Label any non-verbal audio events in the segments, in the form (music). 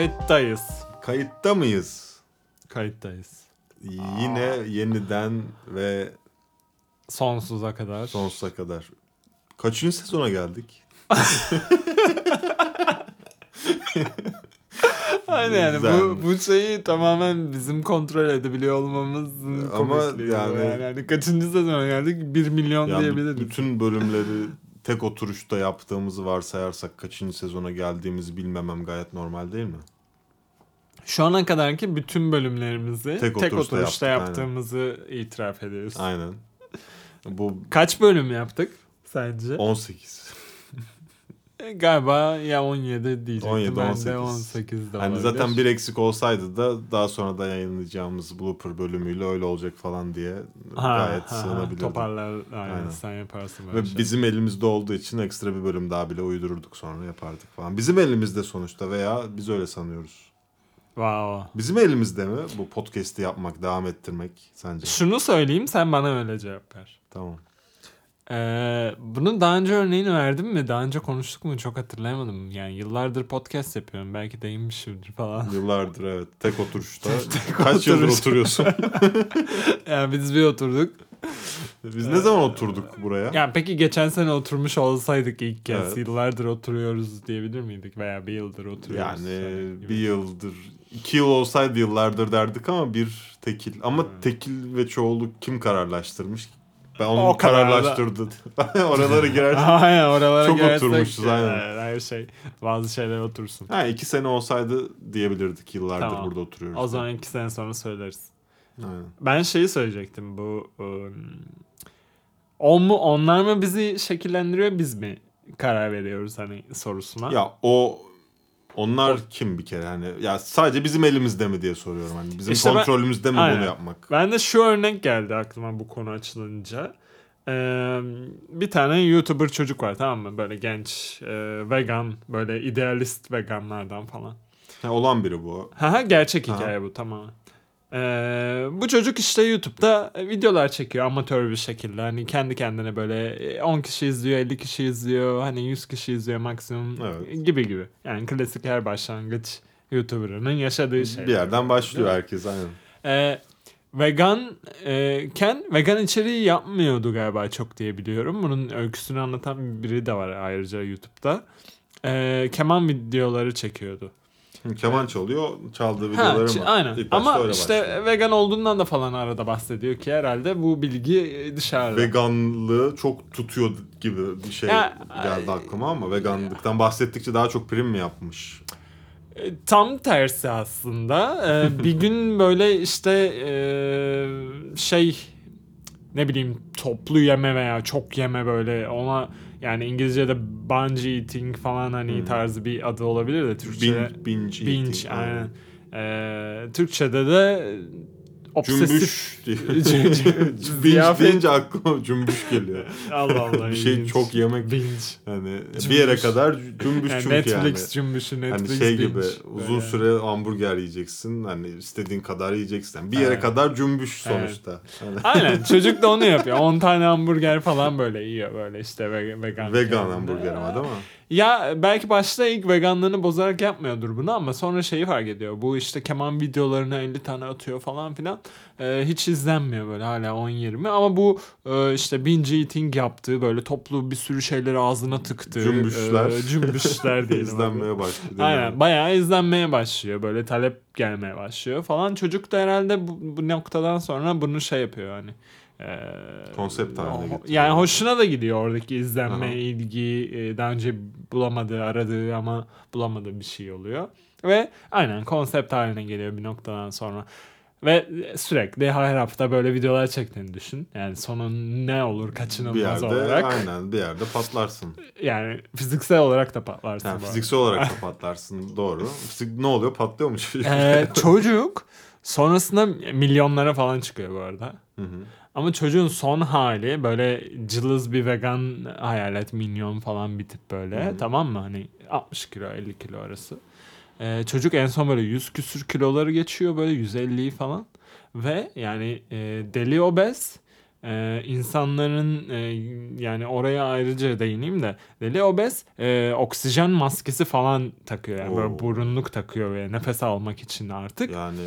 kayıttayız. Kayıtta mıyız? Kayıttayız. Yine yeniden ve Sonsuza kadar. sonsuza kadar. Kaçıncı sezona geldik? (laughs) Aynen yani bu, bu şeyi tamamen bizim kontrol edebiliyor olmamızın Ama yani- yani. yani kaçıncı sezona geldik 1 milyon Yani diyebiliriz. bütün bölümleri tek oturuşta yaptığımızı varsayarsak kaçıncı sezona geldiğimizi bilmemem gayet normal değil mi? Şu ana kadarki bütün bölümlerimizi tek, Tek oturuşta, oturuşta yaptık, yaptığımızı itiraf ediyoruz. Aynen. Bu Kaç bölüm yaptık sence? 18. E, Galiba ya 17 diyecektim 17, ben de 18. 18 de Hani olabilir. zaten bir eksik olsaydı da daha sonra da yayınlayacağımız blooper bölümüyle öyle olacak falan diye Ha, gayet ha, sığınabilirdi. Toparlar aynen, Aynen. sen yaparsın Ve böyle şey. bizim elimizde olduğu için ekstra bir bölüm daha bile uydururduk sonra yapardık falan. Bizim elimizde sonuçta veya biz öyle sanıyoruz. Wow. Bizim elimizde mi bu podcast'i yapmak, devam ettirmek sence? Şunu söyleyeyim sen bana öyle cevap ver. Tamam. Ee, bunun daha önce örneğini verdim mi? Daha önce konuştuk mu? Çok hatırlayamadım. Yani yıllardır podcast yapıyorum. Belki değinmişimdir falan. (laughs) Yıllardır evet. Tek oturuşta. Kaç yıldır oturuş. oturuyorsun? (laughs) yani biz bir oturduk. Biz ne zaman oturduk buraya? Yani peki geçen sene oturmuş olsaydık ilk kez Evet. yıllardır oturuyoruz diyebilir miydik? Veya bir yıldır oturuyoruz. Yani hani gibi. bir yıldır, iki yıl olsaydı yıllardır derdik ama bir tekil. Ama Hmm. tekil ve çoğulluk kim kararlaştırmış? Ben onu O kadar da- kararlaştırdım. (laughs) Oralara girer. (laughs) Aynen oralara Çok girersek, oturmuşuz, aynen. e, Her şey bazı şeyler otursun. Ha iki sene olsaydı diyebilirdik yıllardır Tamam. burada oturuyoruz. O zaman iki sene sonra söyleriz. Aynen. Ben şeyi söyleyecektim bu um, on mu onlar mı bizi şekillendiriyor biz mi karar veriyoruz hani sorusuna. Ya o onlar kim bir kere hani ya sadece bizim elimizde mi diye soruyorum hani bizim İşte ben- kontrolümüzde mi Aynen. bunu yapmak? Ben de şu örnek geldi aklıma bu konu açılınca. Ee, bir tane YouTuber çocuk var tamam mı? Böyle genç, e, vegan, böyle idealist veganlardan falan. Ha, olan biri bu. Haha gerçek hikaye bu tamamen. Ee, bu çocuk işte YouTube'da videolar çekiyor amatör bir şekilde. Hani kendi kendine böyle e, 10 kişi izliyor, 50 kişi izliyor, hani 100 kişi izliyor maksimum Evet. gibi gibi. Yani klasik her başlangıç YouTuber'ının yaşadığı şey. Bir yerden başlıyor herkes aynen. Ee, vegan e, ken vegan içeriği yapmıyordu galiba çok diye biliyorum. Bunun öyküsünü anlatan biri de var ayrıca YouTube'da. Ee, keman videoları çekiyordu. Keman çalıyor, çaldığı videoları mı? aynen. İlk Ama işte başlıyor. vegan olduğundan da falan arada bahsediyor ki herhalde bu bilgi dışarıda. veganlığı çok tutuyor gibi bir şey Ya, geldi aklıma ama veganlıktan bahsettikçe daha çok prim mi yapmış? E, Tam tersi aslında. Ee, (laughs) bir gün böyle işte e, şey ne bileyim toplu yeme veya çok yeme böyle ona yani İngilizce'de bungee eating falan hani Hmm. tarzı bir adı olabilir de Türkçe'de Binge, binge, binge eating, aynen. Ee, Türkçe'de de obsesif Cümbüş ziyafet- (laughs) deyince aklıma cümbüş geliyor. Allah (laughs) Allah. bir şey çok yemek binge. yani Cümbüş. bir yere kadar cümbüş Yani çünkü Netflix yani. cümbüşü Netflix Hani şey binge. gibi uzun Böyle. süre hamburger yiyeceksin. Hani istediğin kadar yiyeceksin. Bir yere Evet. kadar cümbüş Evet. sonuçta. Hani (laughs) Aynen çocuk da onu yapıyor. 10 tane hamburger falan böyle yiyor böyle işte ve- vegan. vegan kendine. hamburger ama değil mi? Ya belki başta ilk veganlığını bozarak yapmıyordur bunu ama sonra şeyi fark ediyor. Bu işte keman videolarına 50 tane atıyor falan filan. Ee, hiç izlenmiyor böyle hala 10-20 ama bu e, işte binge eating yaptığı böyle toplu bir sürü şeyleri ağzına tıktığı Cümbüşler. e, cümbüşler (laughs) diyelim. İzlenmeye başladı. Aynen bayağı izlenmeye başlıyor böyle talep gelmeye başlıyor falan çocuk da herhalde bu, bu noktadan sonra bunu şey yapıyor hani Konsept haline getiriyor. yani hoşuna da gidiyor oradaki izlenme Aha. ilgi e, daha önce bulamadığı aradığı ama bulamadığı bir şey oluyor ve aynen konsept haline geliyor bir noktadan sonra ve sürekli her hafta böyle videolar çektiğini düşün. Yani sonu ne olur bir kaçınılmaz yerde olarak. aynen bir yerde patlarsın. Yani fiziksel olarak da patlarsın. Yani fiziksel olarak da (laughs) patlarsın doğru. Fizik ne oluyor? Patlıyor mu çocuk? Ee, çocuk sonrasında milyonlara falan çıkıyor bu arada. Hı hı. Ama çocuğun son hali böyle cılız bir vegan hayalet minyon falan bir tip böyle. Hı. Tamam mı? Hani 60 kilo 50 kilo arası. Ee, çocuk en son böyle 100 küsür kiloları geçiyor böyle 150'yi falan. Ve yani e, deli obez. e, insanların e, yani oraya ayrıca değineyim de deli obez e, oksijen maskesi falan takıyor yani böyle Oo. burunluk takıyor ve nefes almak için artık. Yani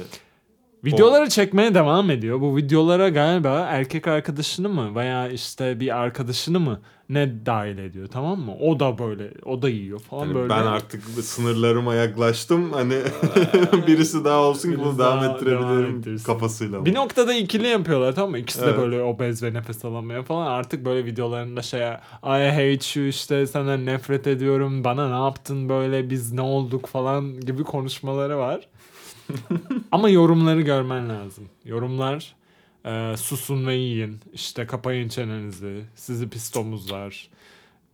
Videoları çekmeye devam ediyor. Bu videolara galiba erkek arkadaşını mı veya işte bir arkadaşını mı ne dahil ediyor tamam mı? O da böyle o da yiyor falan hani böyle. ben artık sınırlarıma yaklaştım. Hani (laughs) birisi daha olsun ki bunu devam devam ettirebilirim ettirsin. kafasıyla. Bir noktada ikili yapıyorlar tamam mı? İkisi de Evet. böyle obez ve nefes alamıyor falan. Artık böyle videolarında şey I hate you işte senden nefret ediyorum. Bana ne yaptın böyle biz ne olduk falan gibi konuşmaları var. (laughs) Ama yorumları görmen lazım. Yorumlar e, susun ve yiyin. İşte kapayın çenenizi. Sizi pis domuzlar.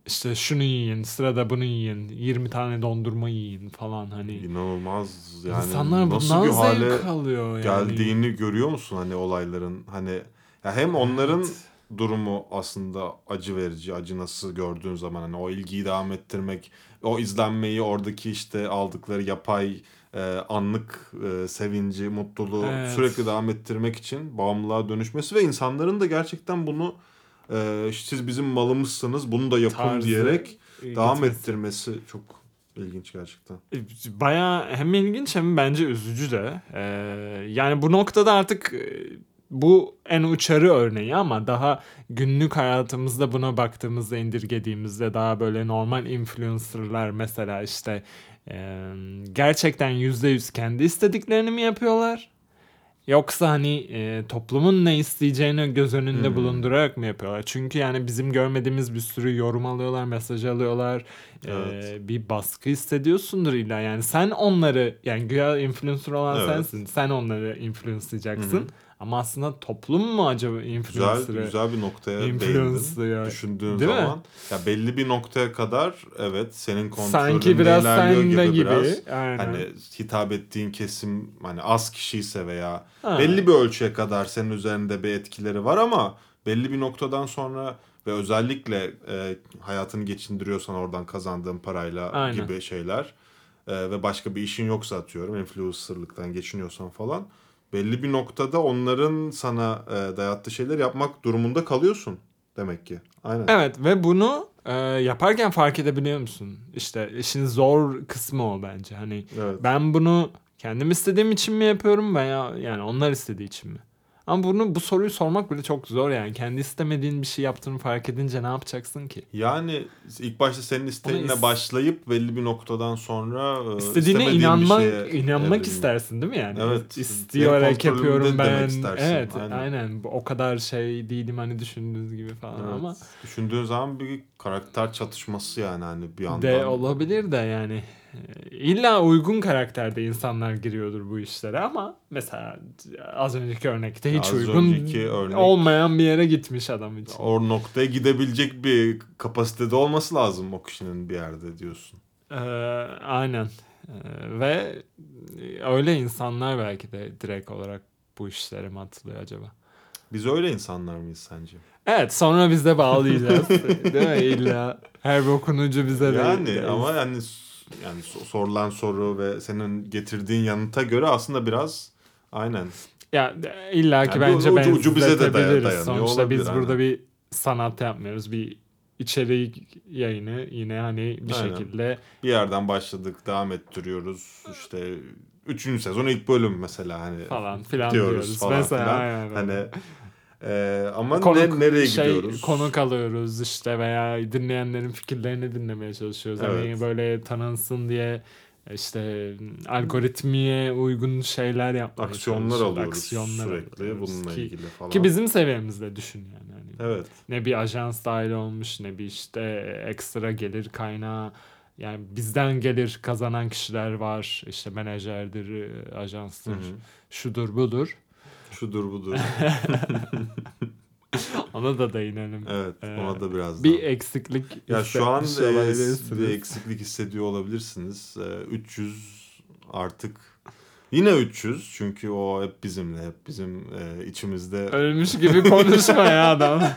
İşte şunu yiyin. Sırada bunu yiyin. 20 tane dondurma yiyin falan hani. İnanılmaz yani İnsanlar nasıl bir hale yani. geldiğini görüyor musun hani olayların hani ya hem onların Evet. durumu aslında acı verici acınası gördüğün zaman hani o ilgiyi devam ettirmek o izlenmeyi oradaki işte aldıkları yapay e, anlık e, sevinci mutluluğu Evet. sürekli devam ettirmek için bağımlılığa dönüşmesi ve insanların da gerçekten bunu e, siz bizim malımızsınız bunu da yapın Tarzı diyerek devam ettirmesi çok ilginç gerçekten. Baya hem ilginç hem bence üzücü de. Ee, yani bu noktada artık e, bu en uçarı örneği ama daha günlük hayatımızda buna baktığımızda indirgediğimizde daha böyle normal influencerlar mesela işte e, gerçekten %100 kendi istediklerini mi yapıyorlar? Yoksa hani e, toplumun ne isteyeceğini göz önünde Hmm. bulundurarak mı yapıyorlar? Çünkü yani bizim görmediğimiz bir sürü yorum alıyorlar, mesaj alıyorlar. E, Evet. bir baskı hissediyorsundur illa yani. Sen onları yani güya influencer olan Evet. sensin. Sen onları influence'layacaksın. Hı. Ama aslında toplum mu acaba Güzel influencer'ı güzel bir noktaya değindin. influence'lıyor? Düşündüğün Değil mi? zaman ya belli bir noktaya kadar evet senin kontrolünde Sanki biraz ilerliyor gibi, gibi. biraz. Aynen. Hani hitap ettiğin kesim hani az kişiyse veya Ha. belli bir ölçüye kadar senin üzerinde bir etkileri var ama belli bir noktadan sonra ve özellikle e, hayatını geçindiriyorsan oradan kazandığın parayla Aynen. gibi şeyler e, ve başka bir işin yoksa atıyorum influencerlıktan geçiniyorsan falan belli bir noktada onların sana e, dayattığı şeyler yapmak durumunda kalıyorsun demek ki. Aynen. Evet ve bunu e, yaparken fark edebiliyor musun? İşte işin zor kısmı o bence. Hani Evet. ben bunu kendim istediğim için mi yapıyorum veya yani onlar istediği için mi? Ama bunu bu soruyu sormak bile çok zor yani. Kendi istemediğin bir şey yaptığını fark edince ne yapacaksın ki? Yani ilk başta senin isteğinle is- başlayıp belli bir noktadan sonra e, İstediğine inanmak inanmak evrilmek. istersin değil mi yani? Evet. İstiyorek Benim yapıyorum ben. Evet, aynen. aynen. O kadar şey değilim hani düşündüğünüz gibi falan Evet. ama Düşündüğün zaman bir karakter çatışması yani hani bir yandan. de olabilir de yani e, illa uygun karakterde insanlar giriyordur bu işlere ama mesela az önceki örnekte hiç Az uygun örnek- olmayan bir yere gitmiş adam için. O noktaya gidebilecek bir kapasitede olması lazım o kişinin bir yerde diyorsun. Ee, aynen. Ee, ve öyle insanlar belki de direkt olarak bu işlere mi atılıyor acaba? Biz öyle insanlar mıyız sence? Evet sonra biz de bağlayacağız. (laughs) Değil mi? İlla her bokun ucu bize de. Yani ama yani yani so- sorulan soru ve senin getirdiğin yanıta göre aslında biraz aynen. Ya illa ki Yani bence ucu- ucu bize de dayanıyor Sonuçta olabilir, biz burada aynen. bir sanat yapmıyoruz. Bir içerik yayını yine hani bir Aynen. şekilde Bir yerden başladık, devam ettiriyoruz. İşte 3. sezon ilk bölüm mesela hani falan filan diyoruz diyoruz. falan Mesela filan. aynen. Hani e, ama Konuk- ne, nereye şey, gidiyoruz? Konuk alıyoruz işte veya dinleyenlerin fikirlerini dinlemeye çalışıyoruz. Hani Evet. böyle tanınsın diye işte algoritmiye uygun şeyler yapmaya aksiyonlar alıyoruz Aksiyonlar sürekli alıyoruz bununla ki, ilgili falan. Ki bizim seviyemizde düşün yani. Hani Evet. Ne bir ajans dahil olmuş ne bir işte ekstra gelir kaynağı. Yani bizden gelir kazanan kişiler var. İşte menajerdir, ajanstır, Hı hı. şudur budur. Şudur budur. (laughs) Ona da değinelim. evet, Ee, ona da biraz Bir daha. eksiklik Ya şu an e, bir eksiklik hissediyor olabilirsiniz. E, 300 artık yine 300 çünkü o hep bizimle, hep bizim e, içimizde. Ölmüş gibi konuşma ya adam. (laughs)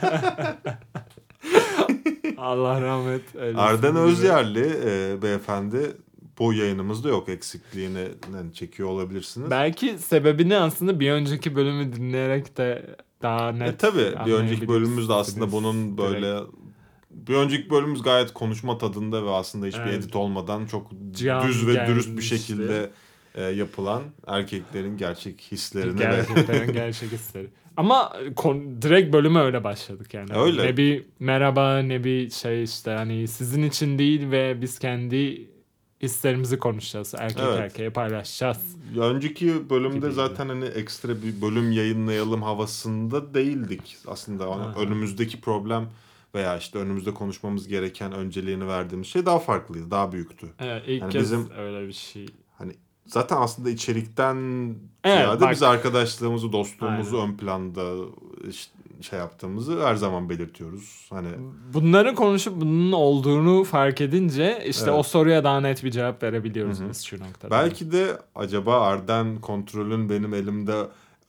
Allah rahmet eylesin. Arden. Özyerli e, beyefendi bu yayınımızda yok eksikliğini çekiyor olabilirsiniz. Belki sebebini aslında bir önceki bölümü dinleyerek de daha net E tabi bir önceki anlayabilirsiniz. bölümümüzde aslında bunun direkt. böyle bir önceki bölümümüz gayet konuşma tadında ve aslında hiçbir Evet. edit olmadan çok Can düz ve dürüst bir şekilde e, yapılan erkeklerin gerçek hislerini ve Gerçekten (laughs) gerçek hisleri. Ama kon- direkt bölüme öyle başladık yani. Öyle. Ne bir merhaba ne bir şey işte hani sizin için değil ve biz kendi hislerimizi konuşacağız. Erkek Evet. erkeğe paylaşacağız. Önceki bölümde Gibiydi. zaten hani ekstra bir bölüm yayınlayalım havasında değildik. Aslında Ona- Aha. önümüzdeki problem veya işte önümüzde konuşmamız gereken önceliğini verdiğimiz şey daha farklıydı, daha büyüktü. Evet, ilk Yani kez bizim- öyle bir şey. Hani zaten aslında içerikten Evet, ziyade bak- biz arkadaşlığımızı, dostluğumuzu Aynen. ön planda işte şey yaptığımızı her zaman belirtiyoruz. Hani Bunları konuşup bunun olduğunu fark edince işte Evet. o soruya daha net bir cevap verebiliyoruz Hı hı. biz şu noktada. belki de acaba Arden kontrolün benim elimde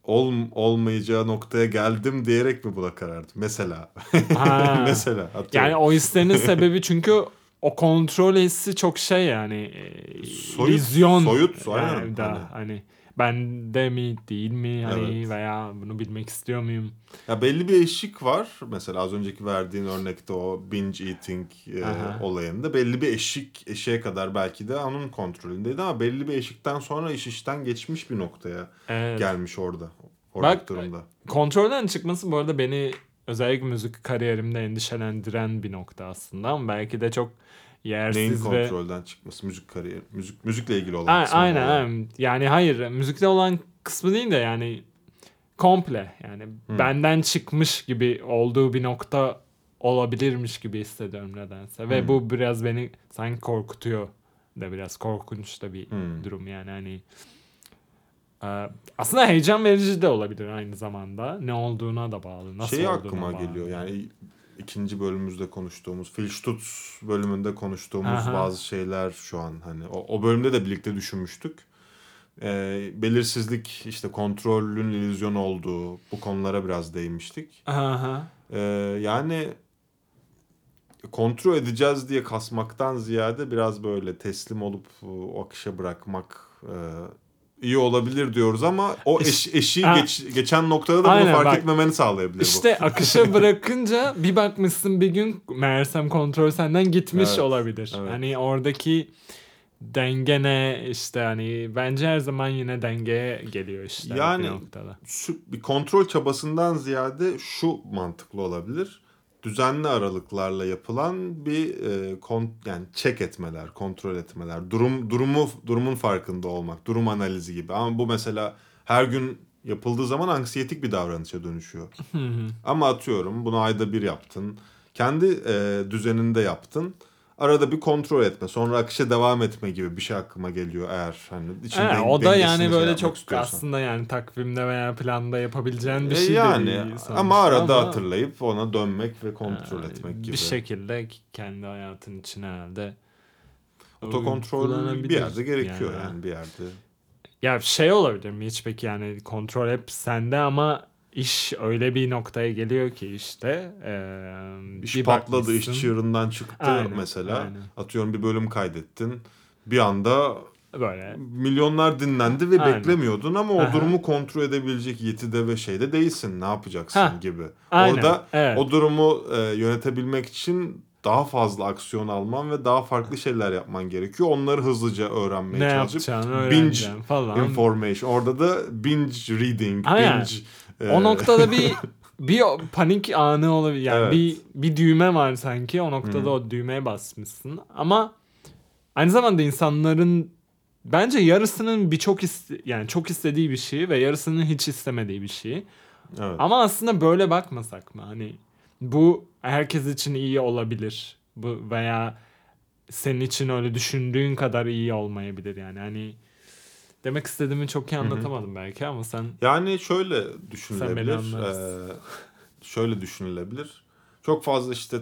ol, olmayacağı noktaya geldim diyerek mi buna karar verdim? Mesela. (laughs) Mesela. atıyorum. Yani o hislerinin (laughs) sebebi çünkü o kontrol hissi çok şey yani e, Soyut- illüzyon soyut, yani aynen. da, Hani- hani bende mi değil mi hani Evet. veya bunu bilmek istiyor muyum? Ya belli bir eşik var. Mesela az önceki verdiğin örnekte o binge eating e, Aha. olayında belli bir eşik eşiğe kadar belki de onun kontrolündeydi ama belli bir eşikten sonra iş işten geçmiş bir noktaya Evet. gelmiş orada. Orada Bak- durumda. Kontrolden çıkması bu arada beni özellikle müzik kariyerimde endişelendiren bir nokta aslında ama belki de çok Neyin yersiz ve kontrolden çıkması? Müzik kariyeri. Müzik müzikle ilgili olan A- kısmı aynen, olan. aynen. Yani hayır müzikte olan kısmı değil de yani komple yani benden çıkmış gibi olduğu bir nokta olabilirmiş gibi hissediyorum nedense. Ve Hmm. bu biraz beni sanki korkutuyor da biraz korkunç da bir Hmm. durum yani hani e, aslında heyecan verici de olabilir aynı zamanda. Ne olduğuna da bağlı. Nasıl şey aklıma bağlı. geliyor yani ikinci bölümümüzde konuştuğumuz Phil Stutz bölümünde konuştuğumuz Aha. bazı şeyler şu an hani o, o bölümde de birlikte düşünmüştük. Ee, belirsizlik işte kontrolün illüzyon olduğu bu konulara biraz değinmiştik. Aha. Ee, yani kontrol edeceğiz diye kasmaktan ziyade biraz böyle teslim olup o akışa bırakmak e, iyi olabilir diyoruz ama o eş, eşiği Ha. geç- geçen noktada da bunu Aynen, fark bak. etmemeni sağlayabilir bu. İşte akışa (laughs) bırakınca bir bakmışsın bir gün meğersem kontrol senden gitmiş Evet, olabilir. evet. Hani oradaki denge ne işte hani bence her zaman yine dengeye geliyor işte Yani- bir noktada. şu bir kontrol çabasından ziyade şu mantıklı olabilir. Düzenli aralıklarla yapılan bir e, kon, yani check etmeler, kontrol etmeler, durum durumu durumun farkında olmak, durum analizi gibi. Ama bu mesela her gün yapıldığı zaman anksiyetik bir davranışa dönüşüyor. Ama atıyorum bunu ayda bir yaptın. Kendi e, düzeninde yaptın. Arada bir kontrol etme, sonra akışa devam etme gibi bir şey aklıma geliyor eğer hani içinde Evet, o da yani şey böyle çok istiyorsan. aslında yani takvimde veya planda yapabileceğin bir E şey yani değil sonuçta ama arada ama- hatırlayıp ona dönmek ve kontrol Yani etmek gibi. Bir şekilde kendi hayatın için herhalde Otokontrol bir yerde gerekiyor yani, bir yerde. Ya şey olabilir mi hiç peki yani kontrol hep sende ama iş öyle bir noktaya geliyor ki işte eee, İş bir patladı, iş çığırından çıktı Aynen, mesela. aynen. Atıyorum bir bölüm kaydettin. Bir anda böyle milyonlar dinlendi ve Aynen. beklemiyordun ama o Aha. durumu kontrol edebilecek yetide ve şeyde değilsin. Ne yapacaksın Ha, gibi. aynen, Orada evet. o durumu e, yönetebilmek için daha fazla aksiyon alman ve daha farklı şeyler yapman gerekiyor. Onları hızlıca öğrenmeye ne çalışıp binge falan. information. Orada da binge reading, Aynen. binge O e, noktada bir (laughs) bir o panik anı olabilir. Yani Evet. bir bir düğme var sanki. O noktada Hı. o düğmeye basmışsın. Ama aynı zamanda insanların bence yarısının birçok yani çok istediği bir şey ve yarısının hiç istemediği bir şey. evet. Ama aslında böyle bakmasak mı? Hani bu herkes için iyi olabilir. Bu veya senin için öyle düşündüğün kadar iyi olmayabilir yani. Hani demek istediğimi çok iyi anlatamadım belki ama sen Yani şöyle düşünülebilir. eee, şöyle düşünülebilir. Çok fazla işte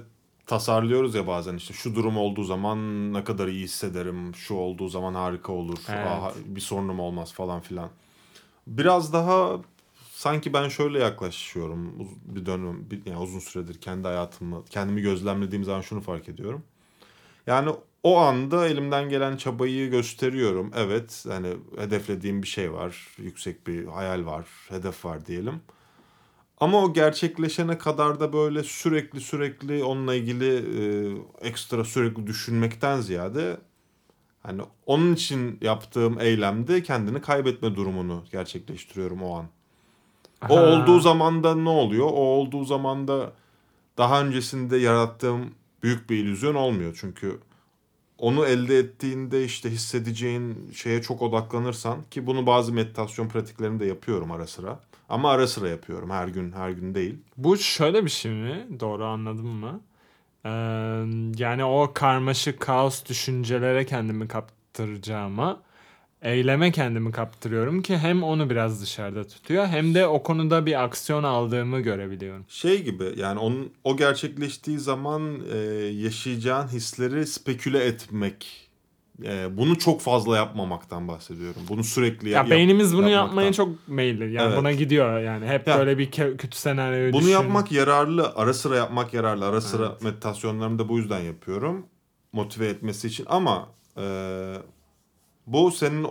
tasarlıyoruz ya bazen işte şu durum olduğu zaman ne kadar iyi hissederim, şu olduğu zaman harika olur, Evet. Aa, bir sorunum olmaz falan filan. Biraz daha sanki ben şöyle yaklaşıyorum bir dönem bir, yani uzun süredir kendi hayatımı kendimi gözlemlediğim zaman şunu fark ediyorum. Yani o anda elimden gelen çabayı gösteriyorum. Evet hani hedeflediğim bir şey var. Yüksek bir hayal var. Hedef var diyelim. Ama o gerçekleşene kadar da böyle sürekli sürekli onunla ilgili e, ekstra sürekli düşünmekten ziyade hani onun için yaptığım eylemde kendini kaybetme durumunu gerçekleştiriyorum o an. O Ha. olduğu zaman da ne oluyor? O olduğu zaman da daha öncesinde yarattığım büyük bir illüzyon olmuyor. Çünkü onu elde ettiğinde işte hissedeceğin şeye çok odaklanırsan ki bunu bazı meditasyon pratiklerinde yapıyorum ara sıra. Ama ara sıra yapıyorum. Her gün her gün değil. Bu şöyle bir şey mi? Doğru anladım mı? Ee, yani o karmaşık kaos düşüncelere kendimi kaptıracağıma eyleme kendimi kaptırıyorum ki hem onu biraz dışarıda tutuyor hem de o konuda bir aksiyon aldığımı görebiliyorum. Şey gibi yani onun o gerçekleştiği zaman e, yaşayacağın hisleri speküle etmek. E, bunu çok fazla yapmamaktan bahsediyorum. Bunu sürekli Ya yap- beynimiz bunu yapmaktan. yapmaya çok meyilli. Yani Evet. buna gidiyor yani. Hep Ya, böyle bir kötü senaryo Bunu düşün. yapmak yararlı. Ara sıra yapmak yararlı. Ara sıra Evet. meditasyonlarımı da bu yüzden yapıyorum. Motive etmesi için. Ama e, bu senin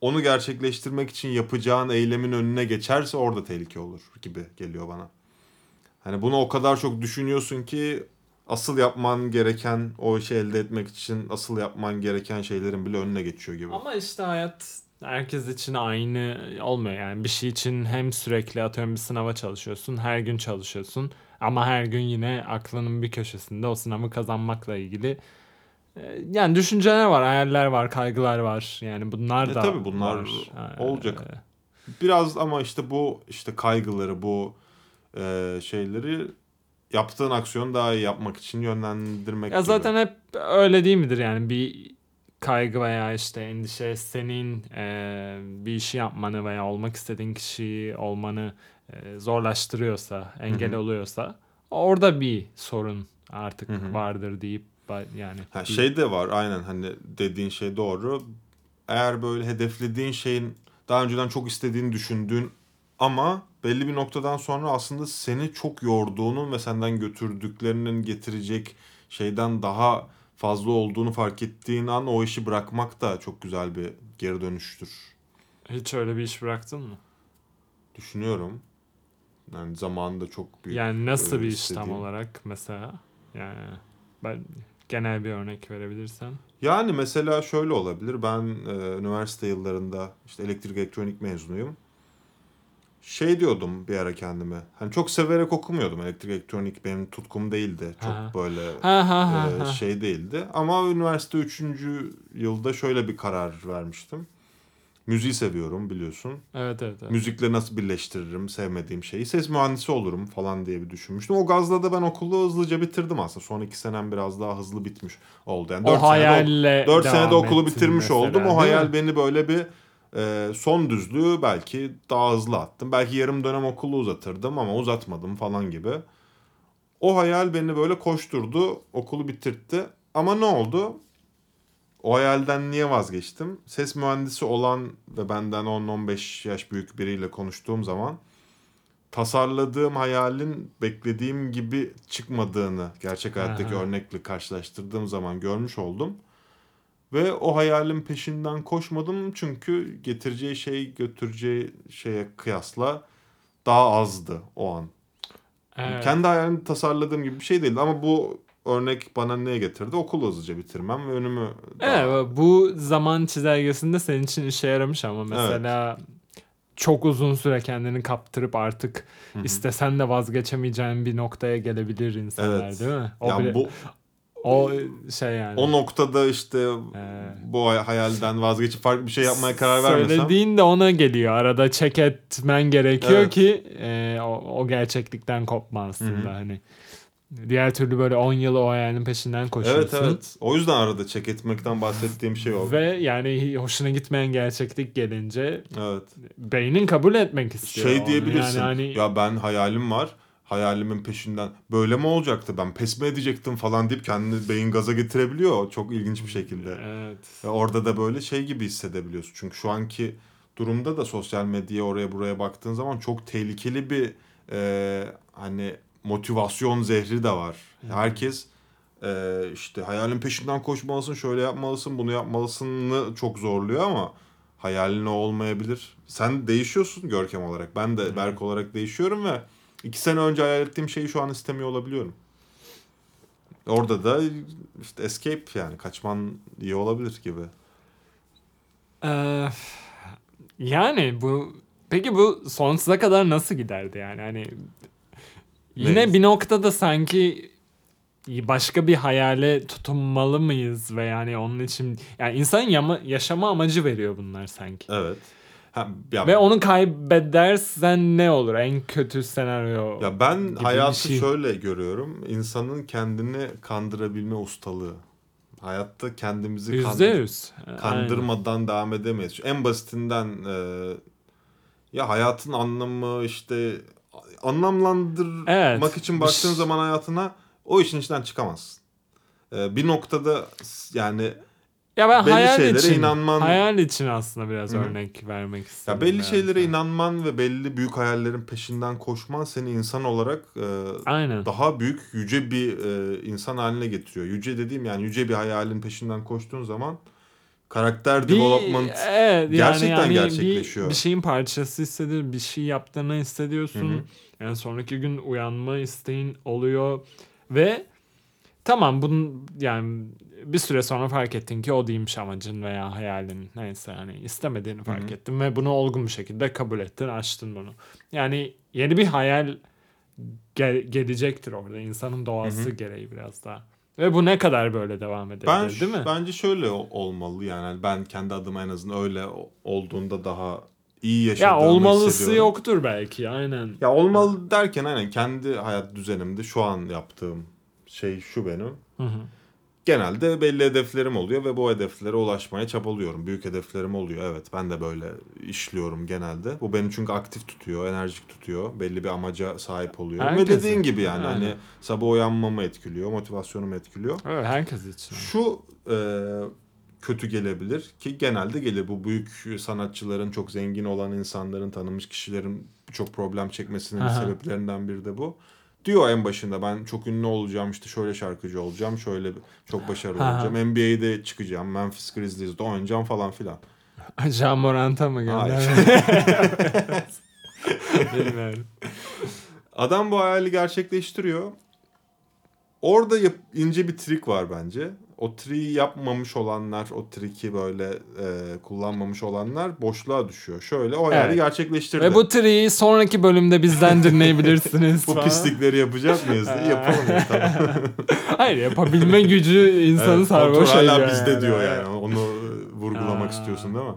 onu gerçekleştirmek için yapacağın eylemin önüne geçerse orada tehlike olur gibi geliyor bana. Hani bunu o kadar çok düşünüyorsun ki asıl yapman gereken o işi elde etmek için asıl yapman gereken şeylerin bile önüne geçiyor gibi. Ama işte hayat herkes için aynı olmuyor. Yani bir şey için hem sürekli atıyorum bir sınava çalışıyorsun, her gün çalışıyorsun. Ama her gün yine aklının bir köşesinde o sınavı kazanmakla ilgili yani düşünceler var, hayaller var, kaygılar var. Yani bunlar E da tabii bunlar var. E, olacak. Biraz ama işte bu işte kaygıları bu e, şeyleri yaptığın aksiyonu daha iyi yapmak için yönlendirmek Ya gibi. zaten hep öyle değil midir yani bir kaygı veya işte endişe senin e, bir işi yapmanı veya olmak istediğin kişi olmanı e, zorlaştırıyorsa, engel Hı hı. oluyorsa orada bir sorun artık Hı hı. vardır deyip yani Ha, şey de var aynen hani dediğin şey doğru. Eğer böyle hedeflediğin şeyin daha önceden çok istediğini düşündüğün ama belli bir noktadan sonra aslında seni çok yorduğunun ve senden götürdüklerinin getirecek şeyden daha fazla olduğunu fark ettiğin an o işi bırakmak da çok güzel bir geri dönüştür. hiç öyle bir iş bıraktın mı? Düşünüyorum. Yani zamanında çok büyük. Yani nasıl öyle bir iş tam olarak mesela? Yani ben genel bir örnek verebilirsen. Yani mesela şöyle olabilir. Ben e, üniversite yıllarında işte elektrik elektronik mezunuyum. Şey diyordum bir ara kendime. Hani çok severek okumuyordum. Elektrik elektronik benim tutkum değildi. Çok Ha. böyle Ha ha ha. e, şey değildi. Ama üniversite 3. yılda şöyle bir karar vermiştim. Müziği seviyorum biliyorsun. Evet evet. evet. Müzikle nasıl birleştiririm sevmediğim şeyi. Ses mühendisi olurum falan diye bir düşünmüştüm. O gazla da ben okulu hızlıca bitirdim aslında. Son iki senem biraz daha hızlı bitmiş oldu. Yani o dört senede, hayalle 4 devam senede okulu bitirmiş mesela, oldum. O hayal beni böyle bir e, son düzlüğü belki daha hızlı attım. Belki yarım dönem okulu uzatırdım ama uzatmadım falan gibi. O hayal beni böyle koşturdu. Okulu bitirtti. Ama ne oldu? O hayalden niye vazgeçtim? Ses mühendisi olan ve benden 10-15 yaş büyük biriyle konuştuğum zaman tasarladığım hayalin beklediğim gibi çıkmadığını gerçek hayattaki Aha. örnekle karşılaştırdığım zaman görmüş oldum. Ve o hayalin peşinden koşmadım çünkü getireceği şey götüreceği şeye kıyasla daha azdı o an. Evet. Kendi hayalimi tasarladığım gibi bir şey değildi ama bu örnek bana neye getirdi? Okulu hızlıca bitirmem ve önümü daha... Evet bu zaman çizelgesinde senin için işe yaramış ama mesela çok uzun süre kendini kaptırıp artık Hı hı. istesen de vazgeçemeyeceğin bir noktaya gelebilir insanlar Evet. değil mi? O, Yani bile- bu o şey yani. o noktada işte Ee, bu hay- hayalden vazgeçip farklı bir şey yapmaya karar vermesem Söylediğin de ona geliyor. Arada check etmen gerekiyor Evet. ki e, o, o gerçeklikten kopma aslında Hı hı. hani. Diğer türlü böyle 10 yıl o hayalin peşinden koşuyorsun. Evet evet. O yüzden arada çek etmekten bahsettiğim şey o. Ve yani hoşuna gitmeyen gerçeklik gelince Evet. beynin kabul etmek istiyor. Şey onu. diyebilirsin. Yani hani Ya ben hayalim var. Hayalimin peşinden böyle mi olacaktı? Ben pes mi edecektim falan deyip kendini beyin gaza getirebiliyor. Çok ilginç bir şekilde. evet. Ve orada da böyle şey gibi hissedebiliyorsun. Çünkü şu anki durumda da sosyal medyaya oraya buraya baktığın zaman çok tehlikeli bir e, hani motivasyon zehri de var. Herkes e, işte hayalin peşinden koşmalısın, şöyle yapmalısın, bunu yapmalısını çok zorluyor ama hayalin o olmayabilir. Sen değişiyorsun Görkem olarak. Ben de Berk olarak değişiyorum ve İki sene önce hayal ettiğim şeyi şu an istemiyor olabiliyorum. Orada da işte escape yani kaçman iyi olabilir gibi. Ee, yani bu peki bu sonsuza kadar nasıl giderdi yani hani yine Ne? bir noktada sanki başka bir hayale tutunmalı mıyız ve yani onun için yani insanın yama, yaşama amacı veriyor bunlar sanki. Evet. Ha, ya, Ve onu kaybedersen ne olur? En kötü senaryo. ya ben hayatı şey. şöyle görüyorum. İnsanın kendini kandırabilme ustalığı. Hayatta kendimizi kandır- yüz. Aynen. kandırmadan devam edemeyiz. En basitinden e, ya hayatın anlamı işte anlamlandırmak Evet. için baktığın zaman hayatına o işin içinden çıkamazsın. E, bir noktada yani Ya ben belli hayal şeylere için, inanman- hayal için aslında biraz Hı örnek vermek istedim. ya belli biraz şeylere inanman ve belli büyük hayallerin peşinden koşman seni insan olarak e, Aynen. daha büyük yüce bir e, insan haline getiriyor. Yüce dediğim yani yüce bir hayalin peşinden koştuğun zaman karakter Bir- development evet, yani, gerçekten yani gerçekleşiyor. Bir, bir şeyin parçası hissediyor, bir şey yaptığını hissediyorsun. Hı hı. Yani sonraki gün uyanma isteğin oluyor ve tamam bunun yani bir süre sonra fark ettin ki o değilmiş amacın veya hayalin neyse hani istemediğini fark hı. ettin ve bunu olgun bir şekilde kabul ettin, açtın bunu. Yani yeni bir hayal gel- gelecektir orada insanın doğası Hı hı. gereği biraz daha. Ve bu ne kadar böyle devam edebilir Ben değil mi? bence şöyle ol- olmalı yani ben kendi adıma en azından öyle olduğunda daha iyi yaşadığımı Ya olmalısı yoktur belki aynen. Ya olmalı derken aynen kendi hayat düzenimde şu an yaptığım şey şu benim. Hı hı. Genelde belli hedeflerim oluyor ve bu hedeflere ulaşmaya çabalıyorum. Büyük hedeflerim oluyor evet ben de böyle işliyorum genelde. Bu beni çünkü aktif tutuyor, enerjik tutuyor. Belli bir amaca sahip oluyor. Ve Herkesin. dediğin gibi yani Aynen. hani sabah uyanmamı etkiliyor, motivasyonumu etkiliyor. Evet, herkes için. Şu e, kötü gelebilir ki genelde gelir. Bu büyük sanatçıların, çok zengin olan insanların, tanınmış kişilerin çok problem çekmesinin Aha. sebeplerinden biri de bu. Diyor en başında ben çok ünlü olacağım işte şöyle şarkıcı olacağım şöyle çok başarılı olacağım NBA'de çıkacağım Memphis Grizzlies'de oynayacağım falan filan. (laughs) Jean Morant'a mı Hayır. gönder? (laughs) Bilmiyorum. Adam bu hayali gerçekleştiriyor. Orada yap- ince bir trik var bence. O triği yapmamış olanlar, o triki böyle e, kullanmamış olanlar boşluğa düşüyor. Şöyle o hayali Evet. gerçekleştirdi. Ve bu triyi sonraki bölümde bizden dinleyebilirsiniz. (laughs) Bu falan. pislikleri yapacak mıyız diye yapalım ya tamam. (laughs) Hayır yapabilme gücü insanı Evet, sarhoş kontrol hala ediyor bizde yani. diyor yani. Onu vurgulamak Aa. istiyorsun değil mi?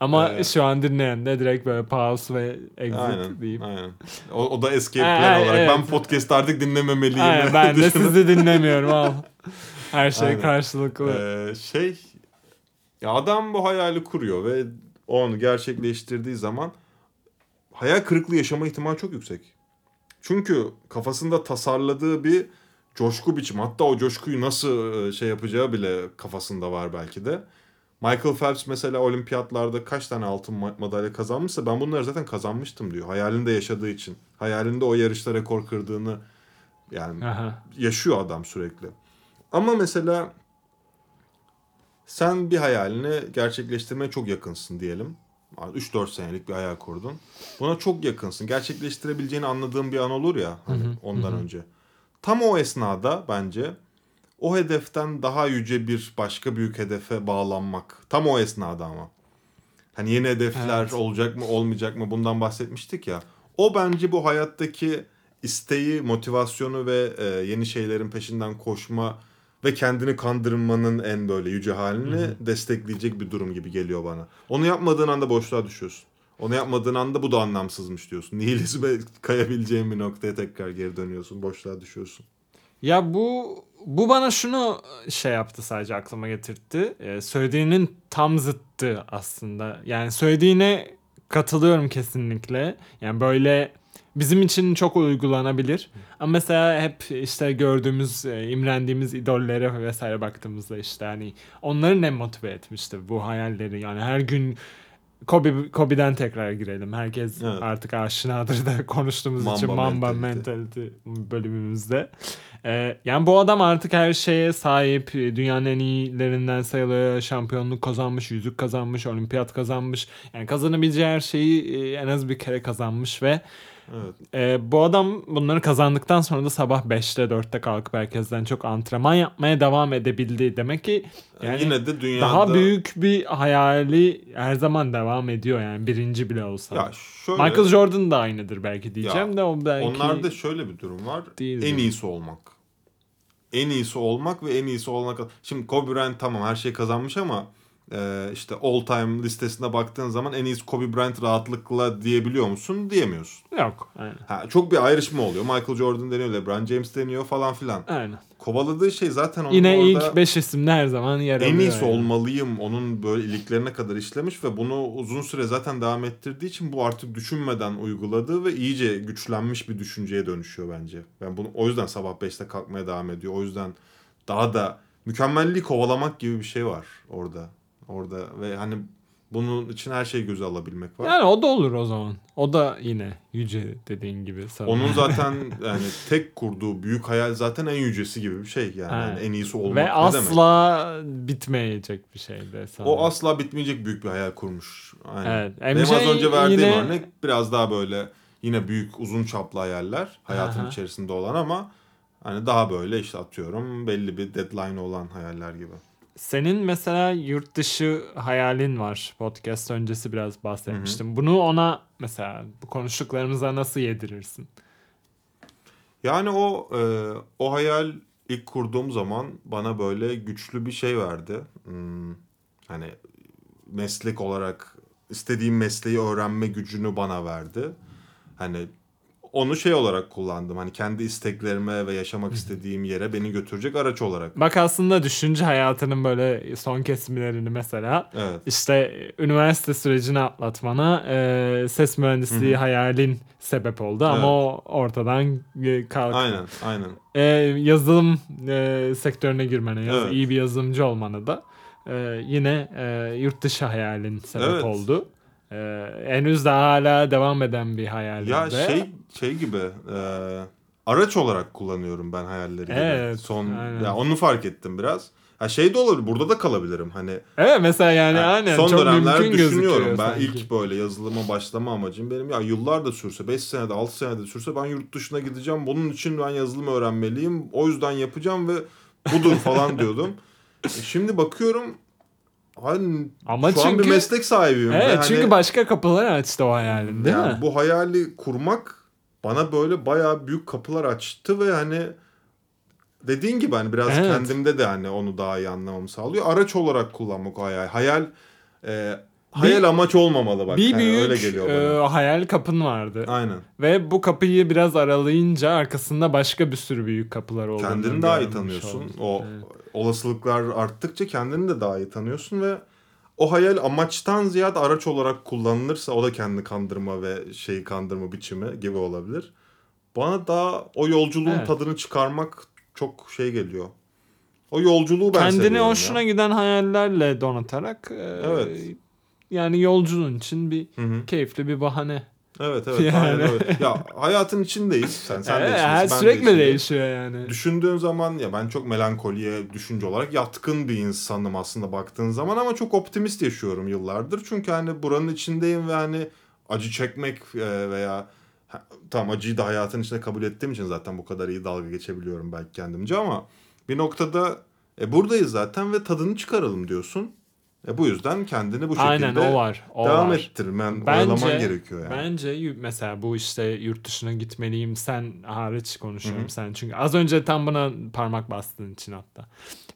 Ama Evet. şu an dinleyen de direkt böyle pause ve exit Aynen. deyip. Aynen. O, o da escape plan olarak evet. ben podcast artık dinlememeliyim. Aynen, ben de (laughs) sizi dinlemiyorum al. (laughs) Her şey Aynen. karşılıklı. Ee, şey ya adam bu hayali kuruyor ve onu gerçekleştirdiği zaman hayal kırıklığı yaşama ihtimali çok yüksek. Çünkü kafasında tasarladığı bir coşku biçimi hatta o coşkuyu nasıl e, şey yapacağı bile kafasında var belki de. Michael Phelps mesela olimpiyatlarda kaç tane altın ma- madalya kazanmışsa ben bunları zaten kazanmıştım diyor. Hayalinde yaşadığı için. Hayalinde o yarışta rekor kırdığını yani Aha. yaşıyor adam sürekli. Ama mesela sen bir hayalini gerçekleştirmeye çok yakınsın diyelim. 3-4 senelik bir hayal kurdun. Buna çok yakınsın. Gerçekleştirebileceğini anladığın bir an olur ya hani Hı hı, ondan hı önce. Tam o esnada bence o hedeften daha yüce bir başka büyük hedefe bağlanmak. Tam o esnada ama. Hani yeni hedefler Evet. olacak mı olmayacak mı bundan bahsetmiştik ya. O bence bu hayattaki isteği, motivasyonu ve e, yeni şeylerin peşinden koşma ve kendini kandırmanın en böyle yüce halini destekleyecek bir durum gibi geliyor bana. Onu yapmadığın anda boşluğa düşüyorsun. Onu yapmadığın anda bu da anlamsızmış diyorsun. (laughs) Nihilizme kayabileceğin bir noktaya tekrar geri dönüyorsun. Boşluğa düşüyorsun. Ya bu bu bana şunu şey yaptı sadece aklıma getirtti. Ee, söylediğinin tam zıttı aslında. Yani söylediğine katılıyorum kesinlikle. Yani böyle bizim için çok uygulanabilir. Ama mesela hep işte gördüğümüz, e, imrendiğimiz idollere vesaire baktığımızda işte hani onları ne motive etmişti bu hayalleri. Yani her gün Kobe, Kobe'den tekrar girelim. Herkes Evet. artık aşinadır da konuştuğumuz Mamba için Mamba mentality. mentality bölümümüzde. Ee, yani bu adam artık her şeye sahip. Dünyanın en iyilerinden sayılıyor. Şampiyonluk kazanmış, yüzük kazanmış, olimpiyat kazanmış. Yani kazanabileceği her şeyi e, en az bir kere kazanmış ve Evet. Ee, bu adam bunları kazandıktan sonra da sabah 5'te 4'te kalkıp herkesten çok antrenman yapmaya devam edebildi. Demek ki e, yani yine de dünyada daha büyük bir hayali her zaman devam ediyor yani birinci bile olsa. Ya şöyle, Michael Jordan da aynıdır belki diyeceğim ya, de o belki Onlarda şöyle bir durum var. Değil en iyisi olmak. En iyisi olmak ve en iyisi olmak. Şimdi Kobe Bryant tamam her şeyi kazanmış ama e, işte all time listesine baktığın zaman en iyisi Kobe Bryant rahatlıkla diyebiliyor musun? Diyemiyorsun. Yok. Aynen. Ha, çok bir ayrışma oluyor. Michael Jordan deniyor, LeBron James deniyor falan filan. Aynen. Kovaladığı şey zaten onun Yine orada ilk 5 isimde her zaman yer alıyor. En iyisi yani. olmalıyım. Onun böyle iliklerine kadar işlemiş ve bunu uzun süre zaten devam ettirdiği için bu artık düşünmeden uyguladığı ve iyice güçlenmiş bir düşünceye dönüşüyor bence. Ben yani bunu o yüzden sabah 5'te kalkmaya devam ediyor. O yüzden daha da mükemmelliği kovalamak gibi bir şey var orada orada ve hani bunun için her şeyi göze alabilmek var. Yani o da olur o zaman. O da yine yüce dediğin gibi. Sana. Onun (laughs) zaten yani tek kurduğu büyük hayal zaten en yücesi gibi bir şey yani, evet. yani en iyisi olmak. Ve ne asla demek? bitmeyecek bir şey de sana. O asla bitmeyecek büyük bir hayal kurmuş. Aynen. Evet. E, Benim az şey önce verdiğim yine... örnek biraz daha böyle yine büyük uzun çaplı hayaller hayatın Aha. içerisinde olan ama hani daha böyle işte atıyorum belli bir deadline olan hayaller gibi. Senin mesela yurt dışı hayalin var. Podcast öncesi biraz bahsetmiştim. Hı-hı. Bunu ona mesela bu konuştuklarımıza nasıl yedirirsin? Yani o e, o hayal ilk kurduğum zaman bana böyle güçlü bir şey verdi. Hmm, hani meslek olarak istediğim mesleği öğrenme gücünü bana verdi. Hani onu şey olarak kullandım. Hani kendi isteklerime ve yaşamak istediğim yere beni götürecek araç olarak. Bak aslında düşünce hayatının böyle son kesimlerini mesela evet. işte üniversite sürecini atlatmana e, ses mühendisliği Hı-hı. hayalin sebep oldu evet. ama o ortadan kalktı. Aynen, aynen. E, yazılım e, sektörüne girmene, yaz, evet. iyi bir yazılımcı olmana da e, yine e, yurt dışı hayalin sebep evet. oldu. Ee, henüz daha hala devam eden bir hayal. Ya şey şey gibi e, araç olarak kullanıyorum ben hayalleri. Evet. Son aynen. ya onu fark ettim biraz. Ha şey de olabilir. Burada da kalabilirim. Hani Evet mesela yani ha, aynen son çok dönemler mümkün düşünüyorum. Ben sanki. ilk böyle yazılıma başlama amacım benim ya yıllar da sürse 5 senede 6 senede sürse ben yurt dışına gideceğim. Bunun için ben yazılım öğrenmeliyim. O yüzden yapacağım ve budur falan (laughs) diyordum. E, şimdi bakıyorum Hayır, Ama şu çünkü, an bir meslek sahibiyim. Evet, yani, çünkü hani başka kapılar açtı o hayalin değil yani mi? Bu hayali kurmak bana böyle bayağı büyük kapılar açtı ve hani dediğin gibi hani biraz evet. kendimde de hani onu daha iyi anlamamı sağlıyor. Araç olarak kullanmak o hayal. Hayal e, Hayal bir, amaç olmamalı bak. Bir yani büyük öyle geliyor bana. E, hayal kapın vardı. Aynen. Ve bu kapıyı biraz aralayınca arkasında başka bir sürü büyük kapılar oldu. Kendini daha iyi tanıyorsun. Oldu. O evet olasılıklar arttıkça kendini de daha iyi tanıyorsun ve o hayal amaçtan ziyade araç olarak kullanılırsa o da kendini kandırma ve şeyi kandırma biçimi gibi olabilir. Bana daha o yolculuğun evet. tadını çıkarmak çok şey geliyor. O yolculuğu ben Kendini hoşuna ya. giden hayallerle donatarak evet. e, evet. yani yolculuğun için bir Hı-hı. keyifli bir bahane Evet evet yani. aynen öyle. Ya hayatın içindeyiz. Sen sen evet, de içindesin. Her ben sürekli de değişiyor yani. Düşündüğün zaman ya ben çok melankoliye düşünce olarak yatkın bir insanım aslında baktığın zaman ama çok optimist yaşıyorum yıllardır. Çünkü hani buranın içindeyim ve hani acı çekmek e, veya tam acıyı da hayatın içinde kabul ettiğim için zaten bu kadar iyi dalga geçebiliyorum belki kendimce ama bir noktada e, buradayız zaten ve tadını çıkaralım diyorsun. E bu yüzden kendini bu şekilde Aynen, o var, o devam var. ettirmen, oyalaman gerekiyor yani. Bence mesela bu işte yurt dışına gitmeliyim sen hariç konuşuyorum Hı-hı. sen. Çünkü az önce tam bana parmak bastığın için hatta.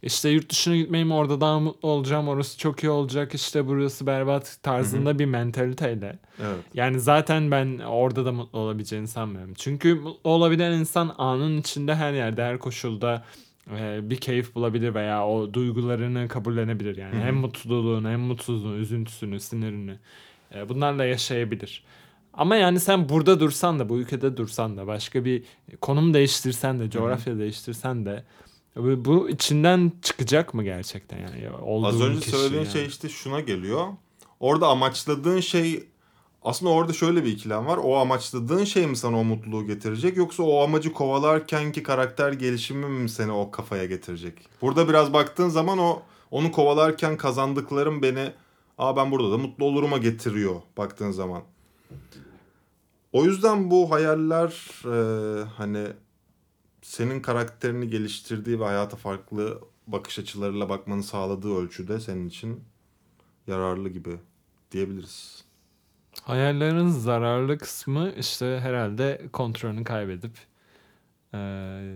İşte yurt dışına gitmeyim orada daha mutlu olacağım orası çok iyi olacak işte burası berbat tarzında Hı-hı. bir mentaliteyle. Evet. Yani zaten ben orada da mutlu olabileceğini sanmıyorum. Çünkü mutlu olabilen insan anın içinde her yerde her koşulda e, bir keyif bulabilir veya o duygularını kabullenebilir yani. Hem mutluluğunu hem mutsuzluğunu, üzüntüsünü, sinirini e, bunlarla yaşayabilir. Ama yani sen burada dursan da, bu ülkede dursan da, başka bir konum değiştirsen de, coğrafya değiştirsen de bu içinden çıkacak mı gerçekten yani? Olduğun Az önce söylediğin şey yani. şey işte şuna geliyor. Orada amaçladığın şey aslında orada şöyle bir ikilem var. O amaçladığın şey mi sana o mutluluğu getirecek yoksa o amacı kovalarkenki karakter gelişimi mi seni o kafaya getirecek? Burada biraz baktığın zaman o onu kovalarken kazandıklarım beni aa ben burada da mutlu oluruma getiriyor baktığın zaman. O yüzden bu hayaller e, hani senin karakterini geliştirdiği ve hayata farklı bakış açılarıyla bakmanı sağladığı ölçüde senin için yararlı gibi diyebiliriz. Hayallerin zararlı kısmı işte herhalde kontrolünü kaybedip eee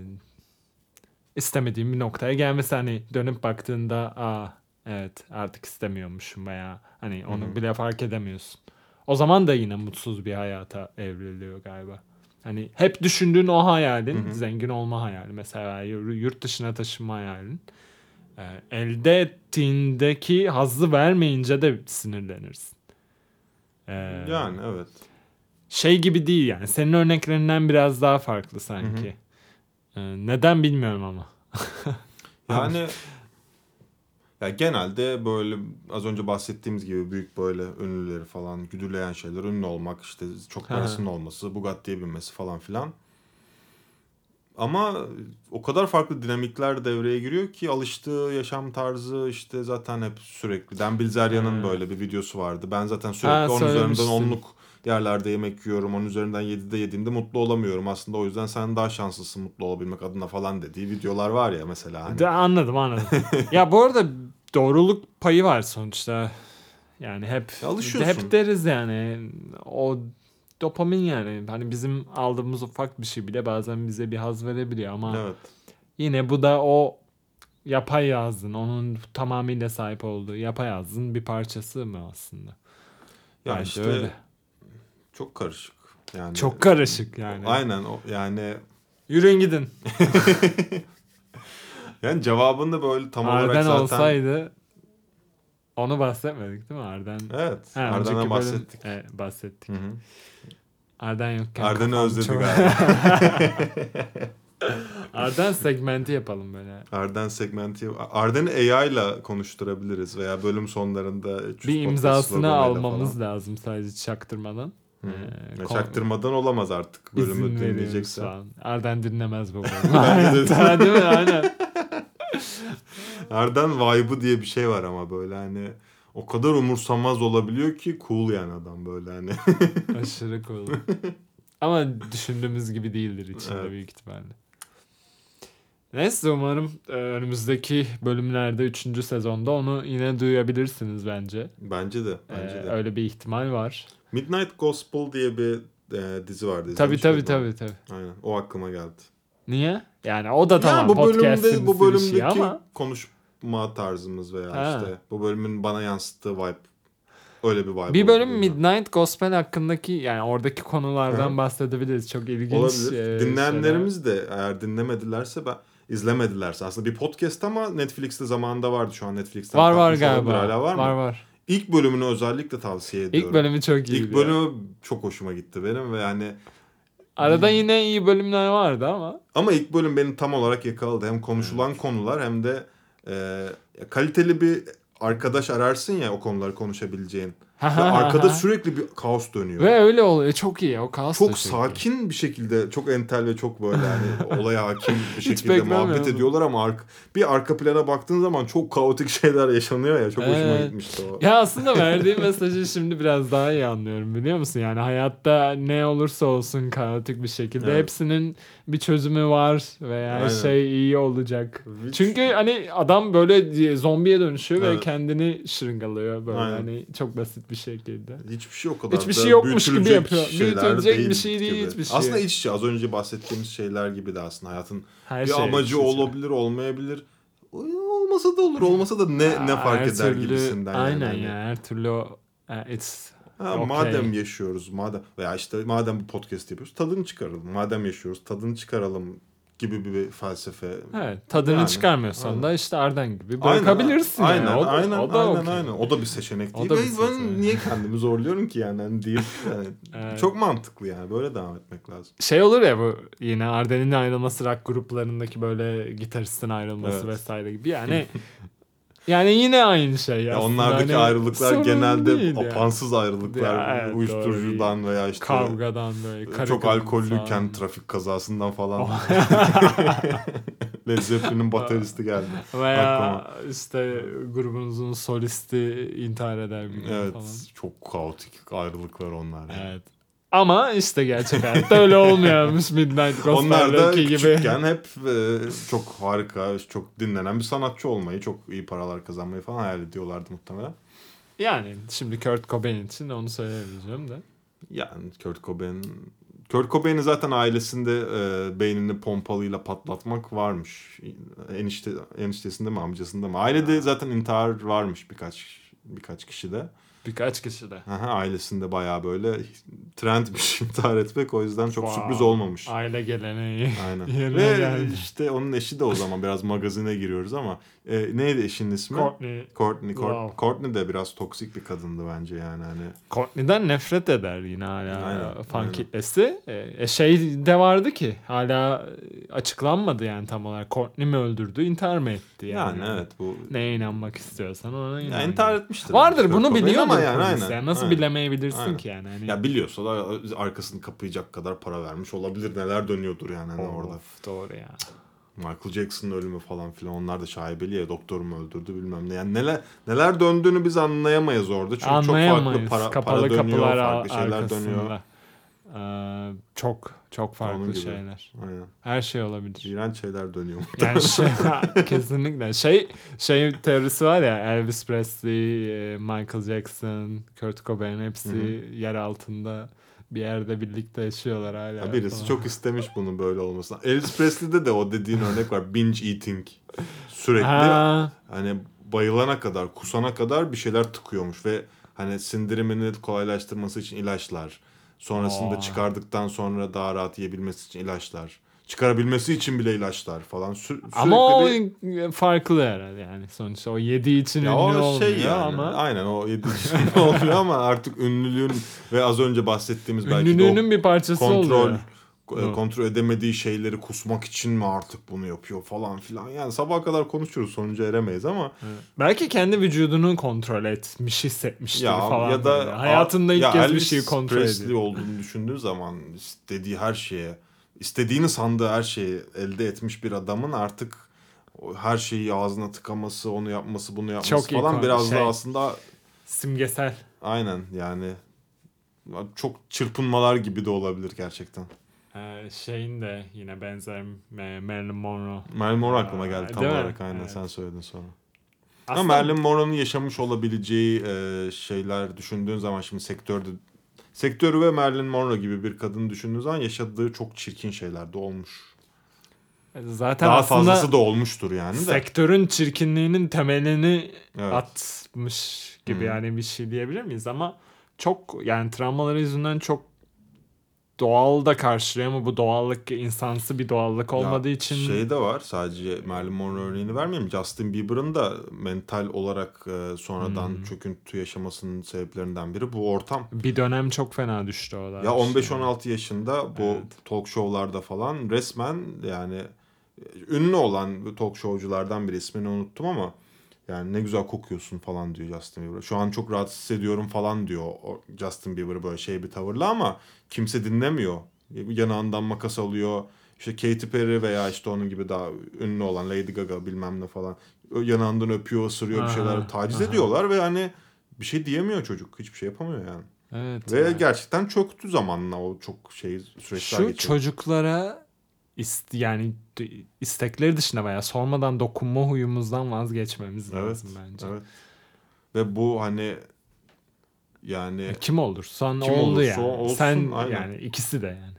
istemediğim bir noktaya gelmesi hani dönüp baktığında aa evet artık istemiyormuşum veya hani onu Hı hı. bile fark edemiyorsun. O zaman da yine mutsuz bir hayata evriliyor galiba. Hani hep düşündüğün o hayalin, Hı hı. zengin olma hayali mesela yur- yurt dışına taşınma hayalin. eee, elde ettiğindeki hazzı vermeyince de sinirlenirsin. Eee, Yani evet. şey gibi değil yani. Senin örneklerinden biraz daha farklı sanki. Ee, neden bilmiyorum ama. (laughs) Yani ya genelde böyle az önce bahsettiğimiz gibi büyük böyle ünlüleri falan güdüleyen şeyler ünlü olmak işte çok parasının olması Bugatti'ye binmesi falan filan. Ama o kadar farklı dinamikler devreye giriyor ki alıştığı yaşam tarzı işte zaten hep sürekli. Dan Bilzerian'ın böyle bir videosu vardı. Ben zaten sürekli Ha, onun üzerinden onluk yerlerde yemek yiyorum. Onun üzerinden 7'de yediğimde mutlu olamıyorum. Aslında o yüzden sen daha şanslısın mutlu olabilmek adına falan dediği videolar var ya mesela. Hani. De, anladım anladım. ya bu arada doğruluk payı var sonuçta. Yani hep Ya alışıyorsun. hep deriz yani o dopamin yani hani bizim aldığımız ufak bir şey bile bazen bize bir haz verebiliyor ama Evet. yine bu da o yapay yazdın onun tamamıyla sahip olduğu yapay yazdın bir parçası mı aslında? Ya Bence işte öyle. çok karışık. Yani Çok karışık yani. Aynen o yani Yürüyün gidin. (laughs) yani cevabını da böyle tam olarak Arden zaten olsaydı onu bahsetmedik değil mi Arden? Evet. Ha, Arden'den önceki bölüm- bahsettik. Evet, bahsettik. Hı hı. Arden yokken Arden'i kafam özledi çok- galiba. (laughs) Arden segmenti yapalım böyle. Arden segmenti. Arden'i AI ile konuşturabiliriz veya bölüm sonlarında 300 Bir imzasını almamız falan. lazım sadece çaktırmadan. Ee, Ya Çaktırmadan olamaz artık bölümü İzin veriyoruz dinleyecekse. şu an. Arden dinlemez bu (laughs) bölümü. Aynen, (laughs) değil mi? Aynen. Arden vibe'ı diye bir şey var ama böyle hani o kadar umursamaz olabiliyor ki cool yani adam böyle hani. (laughs) Aşırı cool. (laughs) Ama düşündüğümüz gibi değildir içinde Evet. büyük ihtimalle. Neyse umarım e, önümüzdeki bölümlerde 3. sezonda onu yine duyabilirsiniz bence. bence de. Ee, Bence de. öyle bir ihtimal var. Midnight Gospel diye bir e, dizi vardı. Tabii tabii tabii tabii. Aynen. O aklıma geldi. Niye? Yani o da tamam ya bu bölümde bu bölümdeki şey ama konuşma tarzımız veya Ha. işte bu bölümün bana yansıttığı vibe öyle bir vibe. bir bölüm. Midnight Gospel hakkındaki yani oradaki konulardan Hı. bahsedebiliriz. Çok ilginç olabilir. e, Dinleyenlerimiz de eğer dinlemedilerse ben izlemedilerse aslında bir podcast ama Netflix'te zamanında vardı şu an Netflix'ten şeyler. Var var galiba. Hala var mı? Var var. İlk bölümünü özellikle tavsiye ediyorum. İlk bölümü çok iyi. İlk bölümü çok hoşuma gitti benim ve yani Arada yine iyi bölümler vardı ama. Ama ilk bölüm beni tam olarak yakaladı. Hem konuşulan konular hem de e, kaliteli bir arkadaş ararsın ya o konuları konuşabileceğin. Ve arkada sürekli bir kaos dönüyor. Ve öyle oluyor. Çok iyi. O kaos çok iyi. sakin bir şekilde, çok entel ve çok böyle hani (laughs) olaya hakim bir şekilde muhabbet ediyorlar ama ark- bir arka plana baktığın zaman çok kaotik (laughs) şeyler yaşanıyor ya. Çok hoşuma Evet. gitmişti o. Ya aslında verdiği mesajı şimdi biraz daha iyi anlıyorum biliyor musun? Yani hayatta ne olursa olsun kaotik bir şekilde Evet. hepsinin bir çözümü var veya Aynen. şey iyi olacak. Hiç- Çünkü hani adam böyle zombiye dönüşüyor ve Evet. kendini şırıngalıyor böyle Aynen. hani çok basit bir şekilde. Hiçbir şey o kadar Hiçbir şey yokmuş gibi yapıyor. Büyütülecek bir şey değil, gibi. hiçbir şey. Aslında iç içe az önce bahsettiğimiz şeyler gibi de aslında hayatın Her bir şey amacı olabilir olmayabilir. Olmasa da olur olmasa da ne ne fark eder türlü- gibisinden. Aynen yani. ya her türlü o e, it's Ha, Okey. Madem yaşıyoruz madem veya işte madem bu podcast yapıyoruz tadını çıkaralım. Madem yaşıyoruz tadını çıkaralım gibi bir felsefe. Evet, tadını Yani, çıkarmıyorsan aynen. da işte Arden gibi bırakabilirsin aynen, yani. O da, aynen, o da aynen, okey. aynen. O da bir seçenek O değil. da bir Ve ben seçenek. niye kendimi zorluyorum ki yani, hani deyip (laughs) yani Evet. çok mantıklı yani böyle devam etmek lazım. Şey olur ya bu yine Arden'in ayrılması rock gruplarındaki böyle gitaristin ayrılması Evet. vesaire gibi yani (laughs) yani yine aynı şey Ya onlardaki Hani ayrılıklar sorun genelde değil yani. apansız ayrılıklar, Ya, evet, uyuşturucudan veya işte kavgadan böyle çok alkollüyken falan. trafik kazasından falan. (laughs) Led Zeppelin'in bateristi geldi. (laughs) veya aklıma. işte grubunuzun solisti intihar eder bir gün Evet, falan. çok kaotik ayrılıklar onlar. Yani. Evet. Ama işte gerçek hayatta öyle olmuyormuş (laughs) Midnight Onlar da gibi. küçükken hep e, çok harika, çok dinlenen bir sanatçı olmayı, çok iyi paralar kazanmayı falan hayal ediyorlardı muhtemelen. Yani şimdi Kurt Cobain için onu söyleyebileceğim de. Yani Kurt Cobain Kurt Cobain'in zaten ailesinde e, beynini pompalıyla patlatmak varmış. Enişte eniştesinde mi amcasında mı? Ailede zaten intihar varmış birkaç birkaç kişide. Birkaç kişi de. Aha, ailesinde bayağı böyle trendmiş (laughs) intihar etmek o yüzden çok Wow. sürpriz olmamış. Aile geleneği. (laughs) Aynen. Yerine Ve geldi. işte onun eşi de o zaman biraz magazine giriyoruz ama e, neydi eşinin ismi? Courtney. Courtney. Court- Wow. Courtney de biraz toksik bir kadındı bence yani hani. Courtney'den nefret eder yine hala Aynen, fan aynen. kitlesi. E, şey de vardı ki hala açıklanmadı yani tam olarak. Courtney mi öldürdü, intihar mı etti yani. Yani evet bu Neye inanmak istiyorsan ona inan. ya intihar etmiştir. Vardır bunu Cobain biliyordur ama yani, aynen, yani nasıl aynen. bilemeyebilirsin Aynen. ki yani. Hani, Ya biliyorsa da arkasını kapayacak kadar para vermiş olabilir. Neler dönüyordur yani hani Of, orada. Doğru ya. Michael Jackson'ın ölümü falan filan onlar da şaibeli ya doktorumu öldürdü bilmem ne. Yani neler neler döndüğünü biz anlayamayız orada. Çünkü çok farklı Anlayamayız. para, Kapalı para dönüyor, kapılar farklı ar- şeyler dönüyor. Ee, çok çok farklı şeyler. Aynen. Her şey olabilir. İğrenç şeyler dönüyor. (laughs) Yani şey, kesinlikle. Şey şey teorisi var ya Elvis Presley, e, Michael Jackson, Kurt Cobain hepsi Hı yer altında bir yerde birlikte yaşıyorlar hala. Ya birisi falan. çok istemiş bunun böyle olmasını. Elvis Presley'de de o dediğin örnek var. Binge eating. Sürekli Ha, hani bayılana kadar, kusana kadar bir şeyler tıkıyormuş ve hani sindirimini kolaylaştırması için ilaçlar. Sonrasında Aa. çıkardıktan sonra daha rahat yiyebilmesi için ilaçlar. Çıkarabilmesi için bile ilaçlar falan. Sü- ama o bir... farklı herhalde yani sonuçta o yediği için Ya ünlü o olmuyor şey yani. ama Aynen o yedi için oluyor ama artık ünlülüğün ve az önce bahsettiğimiz belki de ünlülüğünün bir parçası kontrol oluyor. E, Hı. kontrol edemediği şeyleri kusmak için mi artık bunu yapıyor falan filan. Yani sabaha kadar konuşuruz sonuca eremeyiz ama Belki kendi vücudunu kontrol etmiş hissetmiştir ya falan. ya böyle. da hayatında ilk ya kez bir Elvis şeyi kontrol Presley ediyor. olduğunu düşündüğü zaman istediği her şeye istediğini sandığı her şeyi elde etmiş bir adamın artık her şeyi ağzına tıkaması, onu yapması, bunu yapması Çok falan biraz şey. da aslında Simgesel. aynen yani çok çırpınmalar gibi de olabilir gerçekten. Ee, şeyin de yine benzer e, Marilyn Monroe. Marilyn Monroe aklıma geldi tam değil mi? olarak aynen Evet. sen söyledin sonra. Aslında Ama Marilyn Monroe'nun yaşamış olabileceği e, şeyler düşündüğün zaman şimdi sektörde sektörü ve Marilyn Monroe gibi bir kadını düşündüğün zaman yaşadığı çok çirkin şeyler de olmuş. zaten Daha aslında fazlası da olmuştur yani de. sektörün çirkinliğinin temelini Evet. atmış gibi Hı. yani bir şey diyebilir miyiz ama çok yani travmaları yüzünden çok doğal da karşılıyor ama bu doğallık insansı bir doğallık Ya olmadığı için Şey de var sadece Marilyn Monroe örneğini vermeyeyim. Justin Bieber'ın da mental olarak e, sonradan Hmm. çöküntü yaşamasının sebeplerinden biri bu ortam. bir dönem çok fena düştü o da. Ya 15-16 yaşında bu Evet. talk show'larda falan resmen yani e, ünlü olan talk show'culardan biri ismini unuttum ama yani ne güzel kokuyorsun falan diyor Justin Bieber. Şu an çok rahatsız hissediyorum falan diyor Justin Bieber böyle şey bir tavırla ama kimse dinlemiyor. Yanağından makas alıyor. İşte Katy Perry veya işte onun gibi daha ünlü olan Lady Gaga bilmem ne falan. Yanağından öpüyor, ısırıyor bir Aha, şeyler taciz aha. ediyorlar ve hani bir şey diyemiyor çocuk. Hiçbir şey yapamıyor yani. Evet. Ve yani. gerçekten çöktü zamanla o çok şey süreçler Şu geçiyor. çocuklara ist yani istekleri dışında veya sormadan dokunma huyumuzdan vazgeçmemiz Evet, lazım bence. Evet. Ve bu hani yani, Ya Kim olursan Kim oldu yani. olsun, Sen aynen. yani ikisi de yani.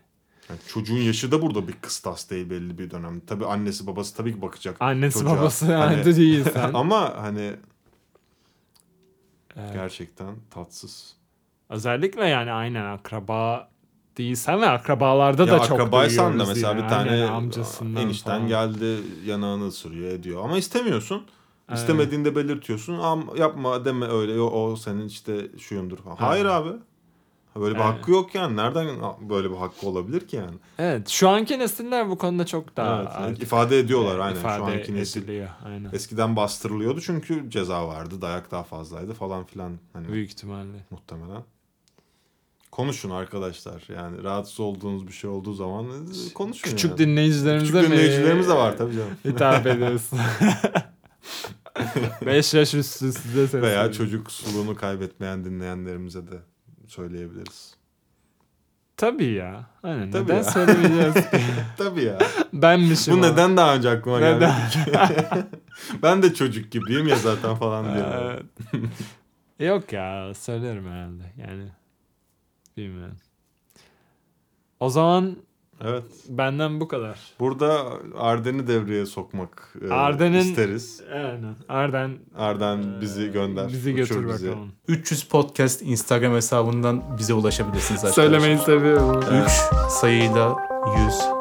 yani çocuğun yaşı da burada bir kıstas değil belli bir dönem. Tabii annesi babası tabii ki bakacak. Annesi çocuğa. babası Hani- (laughs) hani, değil (laughs) sen. Ama hani Evet. gerçekten tatsız. Özellikle yani aynen akraba değilsen ve akrabalarda ya da çok akrabaysan da duyuyoruz mesela yine. bir tane amcasından enişten falan. geldi yanağını ısırıyor ediyor. Ama istemiyorsun. Evet. İstemediğinde belirtiyorsun. Ama yapma deme öyle. O, o senin işte şuyundur falan. Hayır abi. Böyle bir Evet. hakkı yok yani. Nereden böyle bir hakkı olabilir ki yani? Evet şu anki nesiller bu konuda çok daha Evet, artık, ifade ediyorlar e, aynen. ifade Şu anki nesil ediliyor. Aynen. eskiden bastırılıyordu çünkü ceza vardı, dayak daha fazlaydı falan filan hani Büyük ihtimalle. muhtemelen. Konuşun arkadaşlar. Yani rahatsız olduğunuz bir şey olduğu zaman e, konuşun Küçük yani. dinleyicilerimize Küçük mi dinleyicilerimiz de var tabii canım. (laughs) hitap ediyorsun. (laughs) 5 yaş üstü size sesleniyorum. Veya çocuk suluğunu kaybetmeyen dinleyenlerimize de söyleyebiliriz. Tabii ya. Hani Tabii neden ya. söylemeyeceğiz ki? (laughs) Tabii ya. Benmişim Bu o. neden daha önce aklıma Neden? gelmedi ben de çocuk gibiyim ya zaten falan. Evet. Yok ya söylerim herhalde yani. Bilmiyorum. O zaman Evet. benden bu kadar. Burada Arden'i devreye sokmak e, Arden'in- isteriz. Aynen. Arden Arden bizi gönder. bizi götür bizi. bakalım. 300 Podcast Instagram hesabından bize ulaşabilirsiniz arkadaşlar. Söylemeyi seviyorum. 3 sayıyla 100 yazıyla.